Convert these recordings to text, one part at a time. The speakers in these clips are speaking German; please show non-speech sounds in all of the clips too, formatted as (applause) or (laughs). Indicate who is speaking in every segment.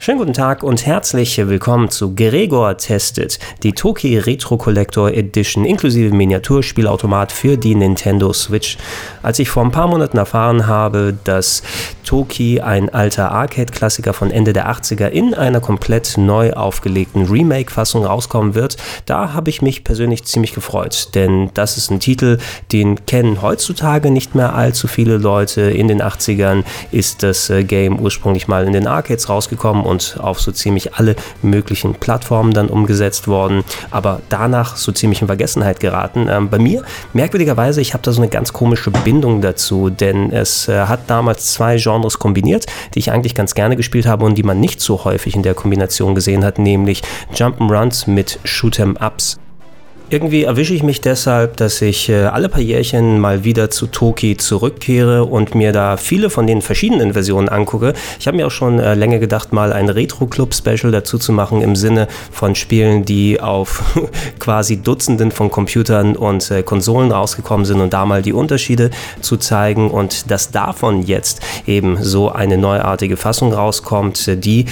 Speaker 1: Schönen guten Tag und herzlich willkommen zu Gregor Testet, die Toki Retro Collector Edition inklusive Miniaturspielautomat für die Nintendo Switch. Als ich vor ein paar Monaten erfahren habe, dass Toki, ein alter Arcade-Klassiker von Ende der 80er, in einer komplett neu aufgelegten Remake-Fassung rauskommen wird, da habe ich mich persönlich ziemlich gefreut, denn das ist ein Titel, den kennen heutzutage nicht mehr allzu viele Leute. In den 80ern ist das äh, Game ursprünglich mal in den Arcades rausgekommen und auf so ziemlich alle möglichen Plattformen dann umgesetzt worden, aber danach so ziemlich in Vergessenheit geraten. Ähm, bei mir, merkwürdigerweise, ich habe da so eine ganz komische Bindung dazu, denn es äh, hat damals zwei Genres kombiniert, die ich eigentlich ganz gerne gespielt habe und die man nicht so häufig in der Kombination gesehen hat, nämlich Jump'n'Runs mit Shoot'em-Ups. Irgendwie erwische ich mich deshalb, dass ich äh, alle paar Jährchen mal wieder zu Toki zurückkehre und mir da viele von den verschiedenen Versionen angucke. Ich habe mir auch schon äh, länger gedacht, mal ein Retro-Club-Special dazu zu machen im Sinne von Spielen, die auf (laughs) quasi Dutzenden von Computern und äh, Konsolen rausgekommen sind und da mal die Unterschiede zu zeigen und dass davon jetzt eben so eine neuartige Fassung rauskommt, die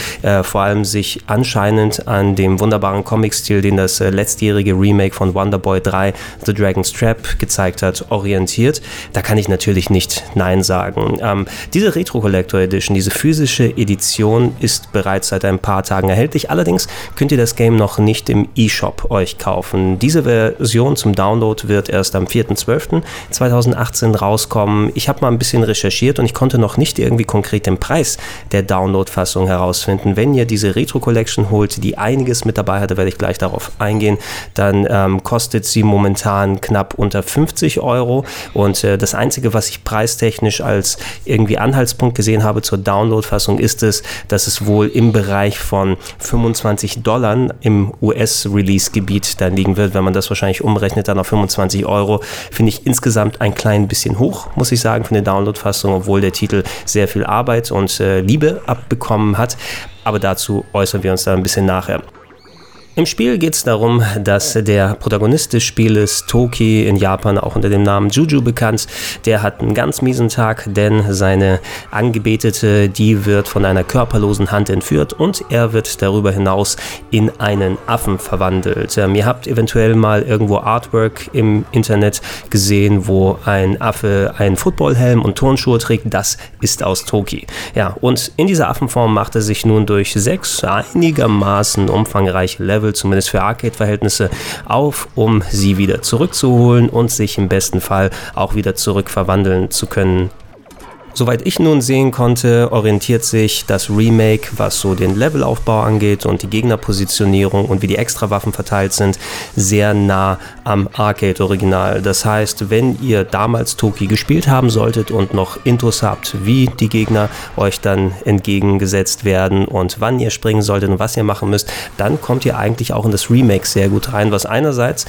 Speaker 1: vor allem sich anscheinend an dem wunderbaren Comic-Stil, den das äh, letztjährige Remake von von Wonderboy 3 The Dragon's Trap gezeigt hat, orientiert. Da kann ich natürlich nicht Nein sagen. Ähm, diese Retro Collector Edition, diese physische Edition ist bereits seit ein paar Tagen erhältlich. Allerdings könnt ihr das Game noch nicht im eShop euch kaufen. Diese Version zum Download wird erst am 4.12.2018 rauskommen. Ich habe mal ein bisschen recherchiert und ich konnte noch nicht irgendwie konkret den Preis der Download-Fassung herausfinden. Wenn ihr diese Retro Collection holt, die einiges mit dabei hatte, werde ich gleich darauf eingehen, dann ähm, kostet sie momentan knapp unter 50 Euro. Und äh, das Einzige, was ich preistechnisch als irgendwie Anhaltspunkt gesehen habe zur Download-Fassung, ist es, dass es wohl im Bereich von 25 Dollar im US-Release-Gebiet dann liegen wird. Wenn man das wahrscheinlich umrechnet, dann auf 25 Euro, finde ich insgesamt ein klein bisschen hoch, muss ich sagen, für eine Download-Fassung, obwohl der Titel sehr viel Arbeit und äh, Liebe abbekommen hat. Aber dazu äußern wir uns dann ein bisschen nachher. Im Spiel geht es darum, dass der Protagonist des Spieles, Toki, in Japan auch unter dem Namen Juju bekannt, der hat einen ganz miesen Tag, denn seine Angebetete, die wird von einer körperlosen Hand entführt und er wird darüber hinaus in einen Affen verwandelt. Ähm, ihr habt eventuell mal irgendwo Artwork im Internet gesehen, wo ein Affe einen Footballhelm und Turnschuhe trägt. Das ist aus Toki. Ja, und in dieser Affenform macht er sich nun durch sechs einigermaßen umfangreiche Level Level, zumindest für Arcade-Verhältnisse, auf, um sie wieder zurückzuholen und sich im besten Fall auch wieder zurückverwandeln zu können Soweit ich nun sehen konnte, orientiert sich das Remake, was so den Levelaufbau angeht und die Gegnerpositionierung und wie die Extrawaffen verteilt sind, sehr nah am Arcade-Original. Das heißt, wenn ihr damals Toki gespielt haben solltet und noch Intos habt, wie die Gegner euch dann entgegengesetzt werden und wann ihr springen solltet und was ihr machen müsst, dann kommt ihr eigentlich auch in das Remake sehr gut rein, was einerseits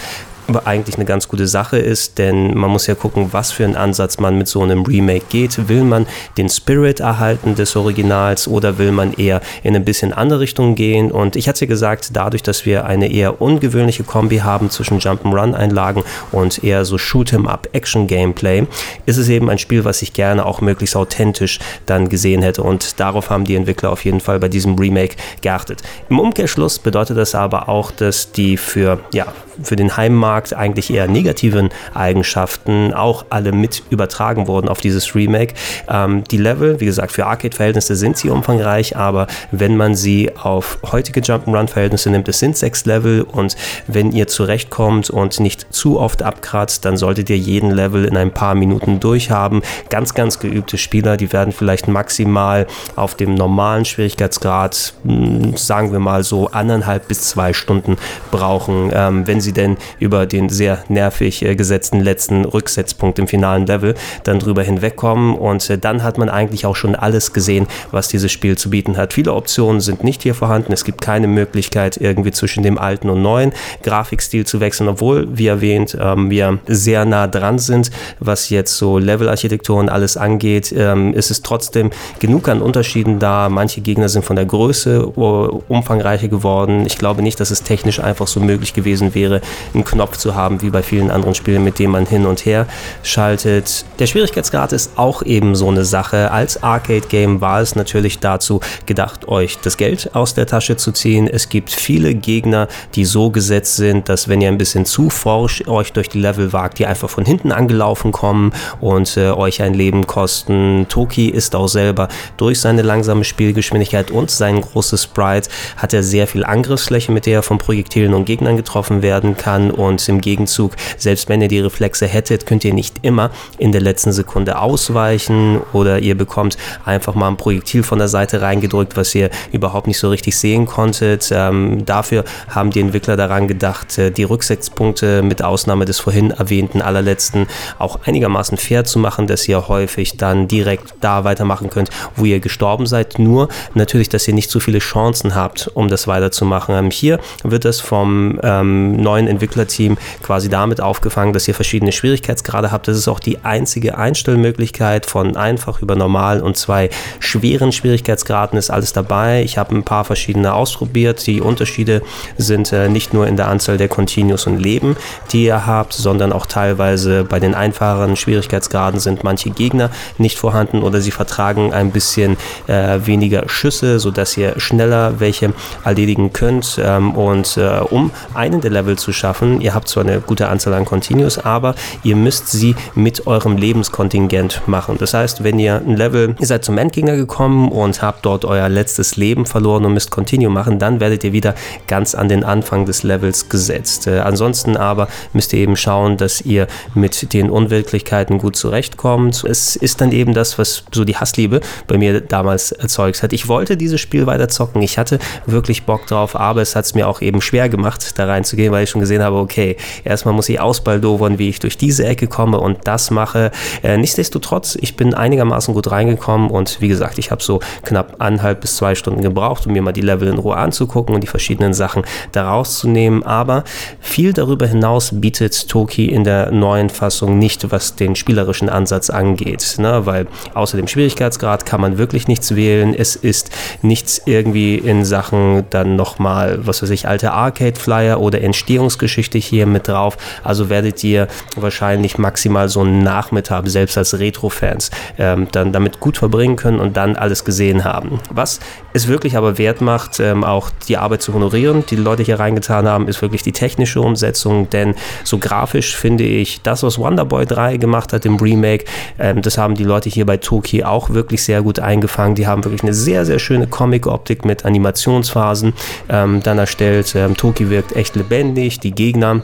Speaker 1: eigentlich eine ganz gute Sache ist, denn man muss ja gucken, was für einen Ansatz man mit so einem Remake geht. Will man den Spirit erhalten des Originals oder will man eher in ein bisschen andere Richtung gehen? Und ich hatte ja gesagt, dadurch, dass wir eine eher ungewöhnliche Kombi haben zwischen Jump'n'Run-Einlagen und eher so Shoot'em-up-Action-Gameplay, ist es eben ein Spiel, was ich gerne auch möglichst authentisch dann gesehen hätte. Und darauf haben die Entwickler auf jeden Fall bei diesem Remake geachtet. Im Umkehrschluss bedeutet das aber auch, dass die für, ja, für den Heimmarkt Markt eigentlich eher negativen Eigenschaften auch alle mit übertragen wurden auf dieses Remake. Ähm, die Level, wie gesagt, für Arcade-Verhältnisse sind sie umfangreich, aber wenn man sie auf heutige Jump'n'Run-Verhältnisse nimmt, es sind sechs Level und wenn ihr zurechtkommt und nicht zu oft abkratzt, dann solltet ihr jeden Level in ein paar Minuten durchhaben. Ganz, ganz geübte Spieler, die werden vielleicht maximal auf dem normalen Schwierigkeitsgrad, hm, sagen wir mal so, anderthalb bis zwei Stunden brauchen, ähm, wenn sie denn über den sehr nervig äh, gesetzten letzten Rücksetzpunkt im finalen Level dann drüber hinwegkommen und äh, dann hat man eigentlich auch schon alles gesehen, was dieses Spiel zu bieten hat. Viele Optionen sind nicht hier vorhanden. Es gibt keine Möglichkeit, irgendwie zwischen dem alten und neuen Grafikstil zu wechseln, obwohl, wie erwähnt, ähm, wir sehr nah dran sind, was jetzt so Levelarchitektur und alles angeht. Ähm, ist es trotzdem genug an Unterschieden da. Manche Gegner sind von der Größe uh, umfangreicher geworden. Ich glaube nicht, dass es technisch einfach so möglich gewesen wäre, einen Knopf zu haben, wie bei vielen anderen Spielen, mit dem man hin und her schaltet. Der Schwierigkeitsgrad ist auch eben so eine Sache. Als Arcade-Game war es natürlich dazu gedacht, euch das Geld aus der Tasche zu ziehen. Es gibt viele Gegner, die so gesetzt sind, dass wenn ihr ein bisschen zu forsch euch durch die Level wagt, die einfach von hinten angelaufen kommen und äh, euch ein Leben kosten. Toki ist auch selber durch seine langsame Spielgeschwindigkeit und sein großes Sprite hat er sehr viel Angriffsfläche, mit der er von Projektilen und Gegnern getroffen werden kann und im Gegenzug, selbst wenn ihr die Reflexe hättet, könnt ihr nicht immer in der letzten Sekunde ausweichen oder ihr bekommt einfach mal ein Projektil von der Seite reingedrückt, was ihr überhaupt nicht so richtig sehen konntet. Ähm, dafür haben die Entwickler daran gedacht, äh, die Rücksetzpunkte mit Ausnahme des vorhin erwähnten allerletzten auch einigermaßen fair zu machen, dass ihr häufig dann direkt da weitermachen könnt, wo ihr gestorben seid. Nur natürlich, dass ihr nicht so viele Chancen habt, um das weiterzumachen. Ähm, hier wird es vom ähm, neuen Entwicklerteam quasi damit aufgefangen, dass ihr verschiedene Schwierigkeitsgrade habt. Das ist auch die einzige Einstellmöglichkeit von einfach über normal und zwei schweren Schwierigkeitsgraden ist alles dabei. Ich habe ein paar verschiedene ausprobiert. Die Unterschiede sind äh, nicht nur in der Anzahl der Continues und Leben, die ihr habt, sondern auch teilweise bei den einfacheren Schwierigkeitsgraden sind manche Gegner nicht vorhanden oder sie vertragen ein bisschen äh, weniger Schüsse, sodass ihr schneller welche erledigen könnt. Ähm, und äh, um einen der Level zu schaffen, ihr habt zwar eine gute Anzahl an Continues, aber ihr müsst sie mit eurem Lebenskontingent machen. Das heißt, wenn ihr ein Level, ihr seid zum Endgegner gekommen und habt dort euer letztes Leben verloren und müsst Continue machen, dann werdet ihr wieder ganz an den Anfang des Levels gesetzt. Äh, ansonsten aber müsst ihr eben schauen, dass ihr mit den Unwirklichkeiten gut zurechtkommt. Es ist dann eben das, was so die Hassliebe bei mir damals erzeugt hat. Ich wollte dieses Spiel weiter zocken. Ich hatte wirklich Bock drauf, aber es hat es mir auch eben schwer gemacht, da reinzugehen, weil ich schon gesehen habe, okay, erstmal muss ich ausbaldowern, wie ich durch diese Ecke komme und das mache. Äh, nichtsdestotrotz, ich bin einigermaßen gut reingekommen und wie gesagt, ich habe so knapp anderthalb bis zwei Stunden gebraucht, um mir mal die Level in Ruhe anzugucken und die verschiedenen Sachen daraus zu nehmen. Aber viel darüber hinaus bietet Toki in der neuen Fassung nicht, was den spielerischen Ansatz angeht, ne? weil außer dem Schwierigkeitsgrad kann man wirklich nichts wählen. Es ist nichts irgendwie in Sachen dann nochmal, was weiß ich, alte Arcade-Flyer oder Entstehungsgeschichte hier mit drauf. Also werdet ihr wahrscheinlich maximal so einen Nachmittag, selbst als Retro-Fans, ähm, dann damit gut verbringen können und dann alles gesehen haben. Was es wirklich aber wert macht, ähm, auch die Arbeit zu honorieren, die die Leute hier reingetan haben, ist wirklich die technische Umsetzung, denn so grafisch finde ich das, was Wonderboy 3 gemacht hat im Remake, ähm, das haben die Leute hier bei Toki auch wirklich sehr gut eingefangen. Die haben wirklich eine sehr, sehr schöne Comic-Optik mit Animationsphasen ähm, dann erstellt. Ähm, Toki wirkt echt lebendig, die Gegner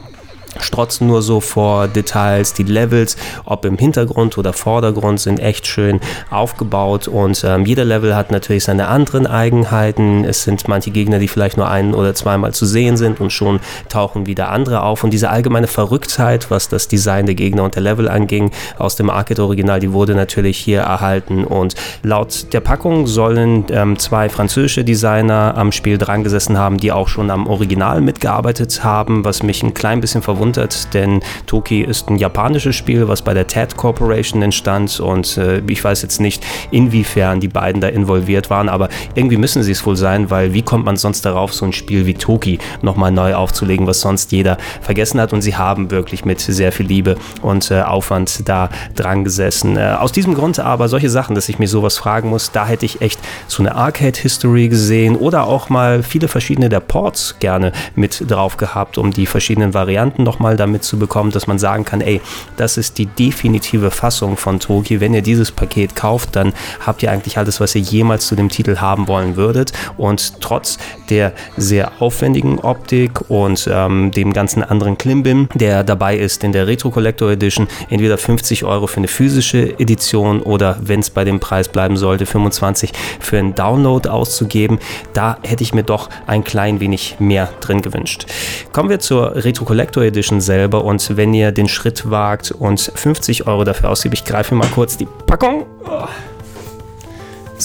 Speaker 1: strotzen nur so vor Details. Die Levels, ob im Hintergrund oder Vordergrund, sind echt schön aufgebaut und ähm, jeder Level hat natürlich seine anderen Eigenheiten. Es sind manche Gegner, die vielleicht nur ein oder zweimal zu sehen sind und schon tauchen wieder andere auf. Und diese allgemeine Verrücktheit, was das Design der Gegner und der Level anging, aus dem Arcade-Original, die wurde natürlich hier erhalten. Und laut der Packung sollen ähm, zwei französische Designer am Spiel dran gesessen haben, die auch schon am Original mitgearbeitet haben, was mich ein klein bisschen verwundert verwundert, denn Toki ist ein japanisches Spiel, was bei der TED Corporation entstand und äh, ich weiß jetzt nicht, inwiefern die beiden da involviert waren, aber irgendwie müssen sie es wohl sein, weil wie kommt man sonst darauf, so ein Spiel wie Toki nochmal neu aufzulegen, was sonst jeder vergessen hat und sie haben wirklich mit sehr viel Liebe und äh, Aufwand da dran gesessen. Äh, aus diesem Grund aber solche Sachen, dass ich mir sowas fragen muss, da hätte ich echt so eine Arcade-History gesehen oder auch mal viele verschiedene der Ports gerne mit drauf gehabt, um die verschiedenen Varianten noch nochmal damit zu bekommen, dass man sagen kann, ey, das ist die definitive Fassung von Toki. Wenn ihr dieses Paket kauft, dann habt ihr eigentlich alles, was ihr jemals zu dem Titel haben wollen würdet. Und trotz der sehr aufwendigen Optik und ähm, dem ganzen anderen Klimbim, der dabei ist in der Retro Collector Edition, entweder 50 Euro für eine physische Edition oder wenn es bei dem Preis bleiben sollte, 25 für einen Download auszugeben, da hätte ich mir doch ein klein wenig mehr drin gewünscht. Kommen wir zur Retro Collector Edition Edition selber. Und wenn ihr den Schritt wagt und 50 Euro dafür ausgibt, ich greife mal kurz die Packung. Oh.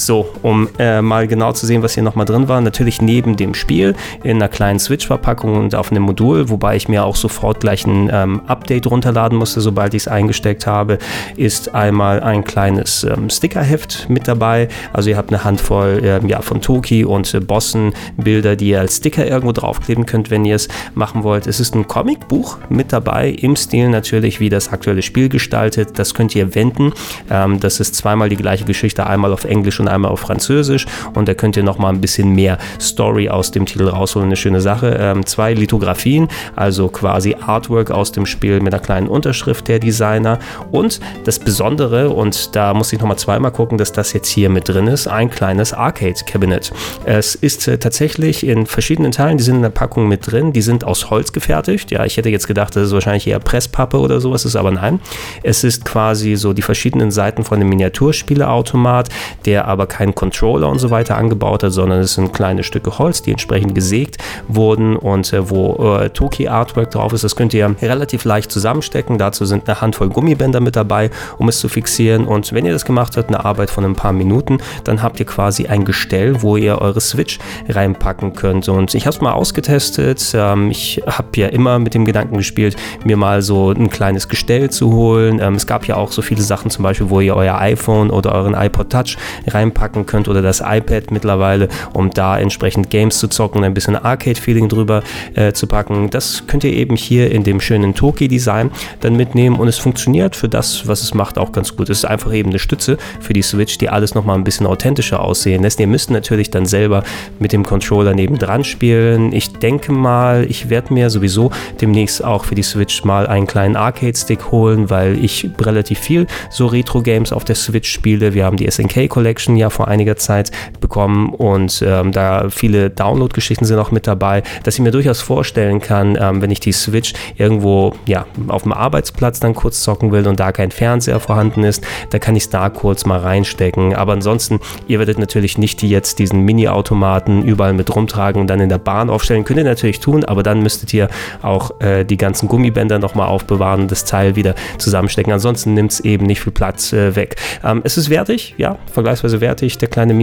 Speaker 1: So, um äh, mal genau zu sehen, was hier nochmal drin war. Natürlich neben dem Spiel in einer kleinen Switch-Verpackung und auf einem Modul, wobei ich mir auch sofort gleich ein ähm, Update runterladen musste, sobald ich es eingesteckt habe, ist einmal ein kleines ähm, Stickerheft mit dabei. Also ihr habt eine Handvoll äh, ja, von Toki und äh, Bossen-Bilder, die ihr als Sticker irgendwo draufkleben könnt, wenn ihr es machen wollt. Es ist ein Comicbuch mit dabei, im Stil natürlich, wie das aktuelle Spiel gestaltet. Das könnt ihr wenden. Ähm, das ist zweimal die gleiche Geschichte, einmal auf Englisch und einmal auf Französisch und da könnt ihr noch mal ein bisschen mehr Story aus dem Titel rausholen. Eine schöne Sache. Ähm, zwei Lithografien, also quasi Artwork aus dem Spiel mit einer kleinen Unterschrift der Designer und das Besondere und da muss ich noch mal zweimal gucken, dass das jetzt hier mit drin ist, ein kleines Arcade Cabinet. Es ist äh, tatsächlich in verschiedenen Teilen, die sind in der Packung mit drin, die sind aus Holz gefertigt. Ja, ich hätte jetzt gedacht, das ist wahrscheinlich eher Presspappe oder sowas, ist aber nein. Es ist quasi so die verschiedenen Seiten von einem Miniaturspieleautomat, der aber keinen Controller und so weiter angebaut hat, sondern es sind kleine Stücke Holz, die entsprechend gesägt wurden und äh, wo äh, Toki Artwork drauf ist. Das könnt ihr relativ leicht zusammenstecken. Dazu sind eine Handvoll Gummibänder mit dabei, um es zu fixieren. Und wenn ihr das gemacht habt, eine Arbeit von ein paar Minuten, dann habt ihr quasi ein Gestell, wo ihr eure Switch reinpacken könnt. Und ich habe es mal ausgetestet. Ähm, ich habe ja immer mit dem Gedanken gespielt, mir mal so ein kleines Gestell zu holen. Ähm, es gab ja auch so viele Sachen, zum Beispiel, wo ihr euer iPhone oder euren iPod Touch rein reinpacken könnt oder das iPad mittlerweile, um da entsprechend Games zu zocken und ein bisschen Arcade-Feeling drüber äh, zu packen. Das könnt ihr eben hier in dem schönen Toki-Design dann mitnehmen und es funktioniert für das, was es macht, auch ganz gut. Es ist einfach eben eine Stütze für die Switch, die alles nochmal ein bisschen authentischer aussehen lässt. Ihr müsst natürlich dann selber mit dem Controller nebendran spielen. Ich denke mal, ich werde mir sowieso demnächst auch für die Switch mal einen kleinen Arcade-Stick holen, weil ich relativ viel so Retro-Games auf der Switch spiele. Wir haben die SNK Collection Collection ja vor einiger Zeit bekommen und ähm, da viele Download-Geschichten sind auch mit dabei, dass ich mir durchaus vorstellen kann, ähm, wenn ich die Switch irgendwo ja, auf dem Arbeitsplatz dann kurz zocken will und da kein Fernseher vorhanden ist, da kann ich es da kurz mal reinstecken. Aber ansonsten, ihr werdet natürlich nicht jetzt diesen Mini-Automaten überall mit rumtragen und dann in der Bahn aufstellen. Könnt ihr natürlich tun, aber dann müsstet ihr auch äh, die ganzen Gummibänder nochmal aufbewahren und das Teil wieder zusammenstecken. Ansonsten nimmt es eben nicht viel Platz äh, weg. Ähm, es ist wertig, ja, vergleichsweise wertig, der kleine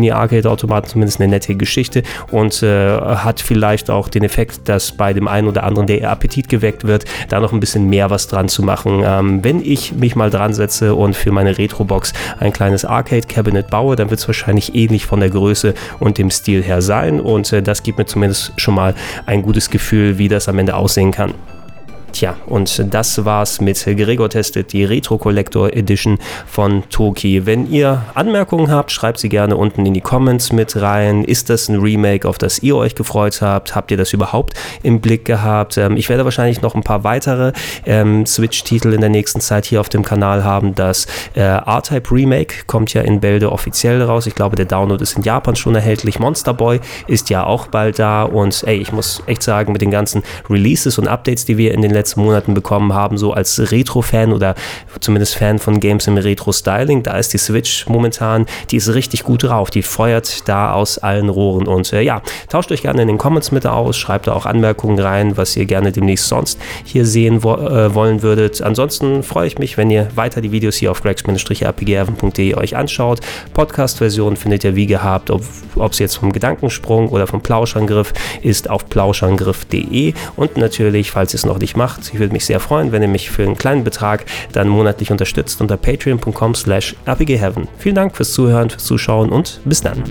Speaker 1: Mini-Arcade-Automat, zumindest eine nette Geschichte und äh, hat vielleicht auch den Effekt, dass bei dem einen oder anderen der Appetit geweckt wird, da noch ein bisschen mehr was dran zu machen. Ähm, wenn ich mich mal dran setze und für meine Retro-Box ein kleines Arcade-Cabinet baue, dann wird es wahrscheinlich ähnlich von der Größe und dem Stil her sein und äh, das gibt mir zumindest schon mal ein gutes Gefühl, wie das am Ende aussehen kann. Tja, und das war's mit Gregor Testet, die Retro Collector Edition von Toki. Wenn ihr Anmerkungen habt, schreibt sie gerne unten in die Comments mit rein. Ist das ein Remake, auf das ihr euch gefreut habt? Habt ihr das überhaupt im Blick gehabt? Ähm, ich werde wahrscheinlich noch ein paar weitere ähm, Switch-Titel in der nächsten Zeit hier auf dem Kanal haben. Das äh, R-Type Remake kommt ja in Bälde offiziell raus. Ich glaube, der Download ist in Japan schon erhältlich. Monster Boy ist ja auch bald da. Und ey, ich muss echt sagen, mit den ganzen Releases und Updates, die wir in den letzten letzten Monaten bekommen haben, so als Retro-Fan oder zumindest Fan von Games im Retro-Styling. Da ist die Switch momentan, die ist richtig gut drauf. Die feuert da aus allen Rohren. Und äh, ja, tauscht euch gerne in den Comments mit aus, schreibt da auch Anmerkungen rein, was ihr gerne demnächst sonst hier sehen wo äh, wollen würdet. Ansonsten freue ich mich, wenn ihr weiter die Videos hier auf gregs-rpgheaven.de euch anschaut. Podcast-Version findet ihr wie gehabt, ob es jetzt vom Gedankensprung oder vom Plauschangriff ist, auf plauschangriff.de und natürlich, falls ihr es noch nicht macht, macht. Ich würde mich sehr freuen, wenn ihr mich für einen kleinen Betrag dann monatlich unterstützt unter patreon.com slash. Vielen Dank fürs Zuhören, fürs Zuschauen und bis dann.